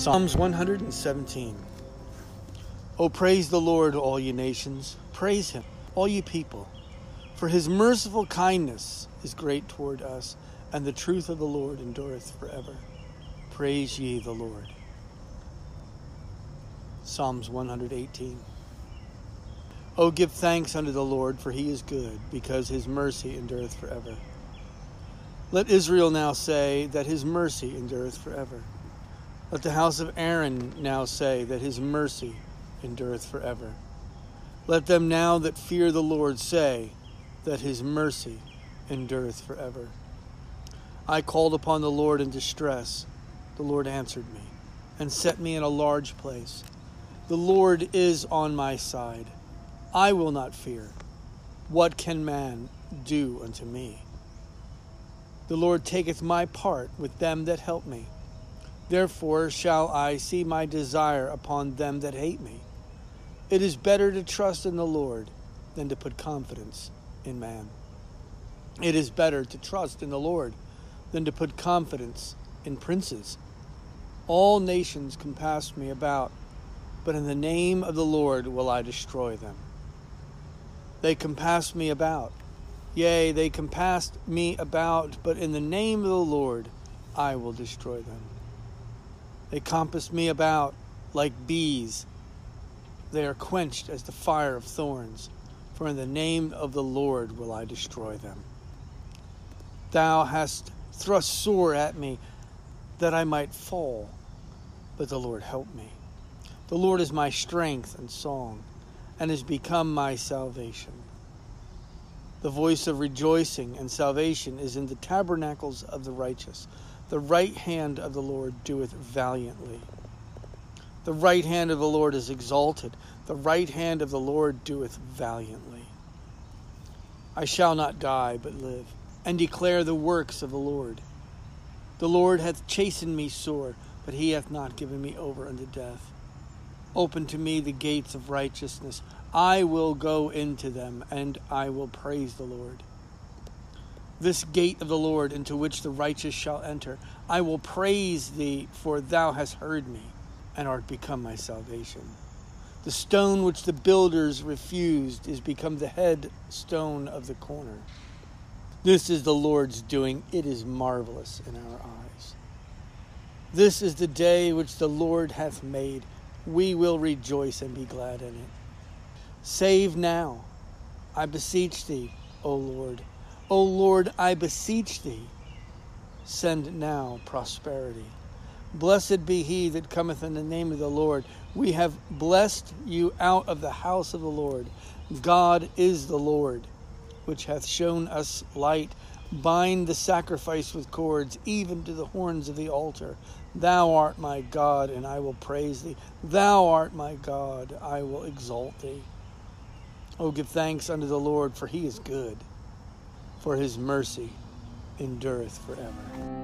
Psalms 117. O praise the Lord, all ye nations. Praise him, all ye people. For his merciful kindness is great toward us, and the truth of the Lord endureth forever. Praise ye the Lord. Psalms 118. O give thanks unto the Lord, for he is good, because his mercy endureth forever. Let Israel now say that his mercy endureth forever. Let the house of Aaron now say that his mercy endureth forever. Let them now that fear the Lord say that his mercy endureth forever. I called upon the Lord in distress. The Lord answered me and set me in a large place. The Lord is on my side. I will not fear. What can man do unto me? The Lord taketh my part with them that help me. Therefore shall I see my desire upon them that hate me. It is better to trust in the Lord than to put confidence in man. It is better to trust in the Lord than to put confidence in princes. All nations compass me about, but in the name of the Lord will I destroy them. They compassed me about. Yea, they compassed me about, but in the name of the Lord I will destroy them. They compass me about like bees. They are quenched as the fire of thorns, for in the name of the Lord will I destroy them. Thou hast thrust sore at me that I might fall, but the Lord helped me. The Lord is my strength and song, and has become my salvation. The voice of rejoicing and salvation is in the tabernacles of the righteous. The right hand of the Lord doeth valiantly. The right hand of the Lord is exalted. The right hand of the Lord doeth valiantly. I shall not die, but live, and declare the works of the Lord. The Lord hath chastened me sore, but he hath not given me over unto death. Open to me the gates of righteousness. I will go into them, and I will praise the Lord this gate of the Lord into which the righteous shall enter. I will praise thee, for thou hast heard me, and art become my salvation. The stone which the builders refused is become the head stone of the corner. This is the Lord's doing. It is marvelous in our eyes. This is the day which the Lord hath made. We will rejoice and be glad in it. Save now, I beseech thee, O Lord O Lord, I beseech thee, send now prosperity. Blessed be he that cometh in the name of the Lord. We have blessed you out of the house of the Lord. God is the Lord, which hath shown us light. Bind the sacrifice with cords, even to the horns of the altar. Thou art my God, and I will praise thee. Thou art my God, I will exalt thee. O give thanks unto the Lord, for he is good for his mercy endureth forever.